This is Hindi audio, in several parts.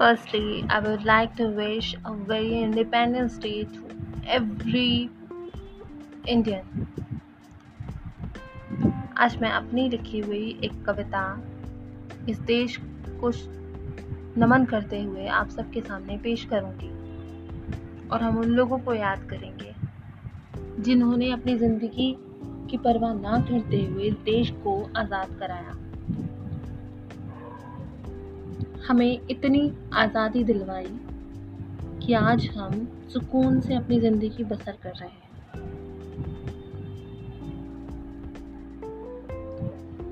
Firstly, I would like to wish a very Independence Day to every Indian. आज मैं अपनी लिखी हुई एक कविता इस देश को नमन करते हुए आप सबके सामने पेश करूँगी और हम उन लोगों को याद करेंगे जिन्होंने अपनी ज़िंदगी की परवाह ना करते हुए देश को आज़ाद कराया हमें इतनी आज़ादी दिलवाई कि आज हम सुकून से अपनी ज़िंदगी बसर कर रहे हैं।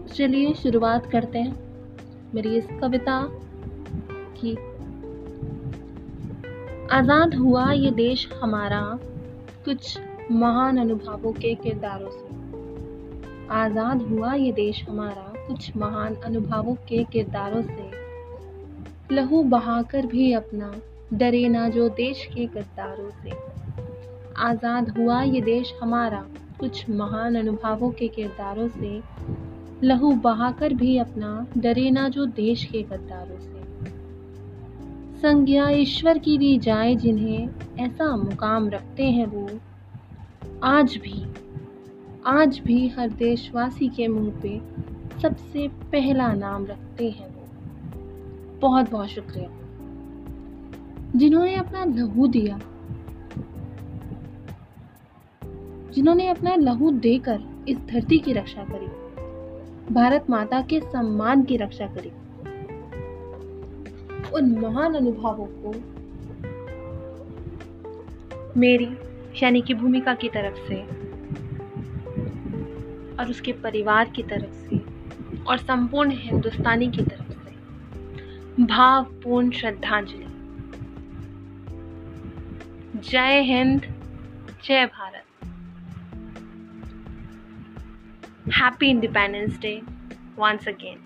चलिए शुरुआत करते हैं मेरी इस कविता की। आज़ाद हुआ ये देश हमारा कुछ महान अनुभवों के किरदारों से। आज़ाद हुआ ये देश हमारा कुछ महान अनुभवों के किरदारों से। लहू बहाकर भी अपना, डरे ना जो देश के गद्दारों से। आज़ाद हुआ ये देश हमारा, कुछ महान अनुभवों के किरदारों से। लहू बहाकर भी अपना, डरे ना जो देश के गद्दारों से। संज्ञा ईश्वर की दी जाए जिन्हें, ऐसा मुकाम रखते हैं वो। आज भी आज भी हर देशवासी के मुँह पे सबसे पहला नाम रखते हैं बहुत बहुत शुक्रिया। जिन्होंने अपना लहू दिया, जिन्होंने अपना लहू देकर इस धरती की रक्षा करी, भारत माता के सम्मान की रक्षा करी, उन महान अनुभवों को मेरी यानी की भूमिका की तरफ़ से और उसके परिवार की तरफ़ से और संपूर्ण हिंदुस्तानी की तरफ़ भावपूर्ण श्रद्धांजलि। जय हिंद जय Bharat. Happy independence day once again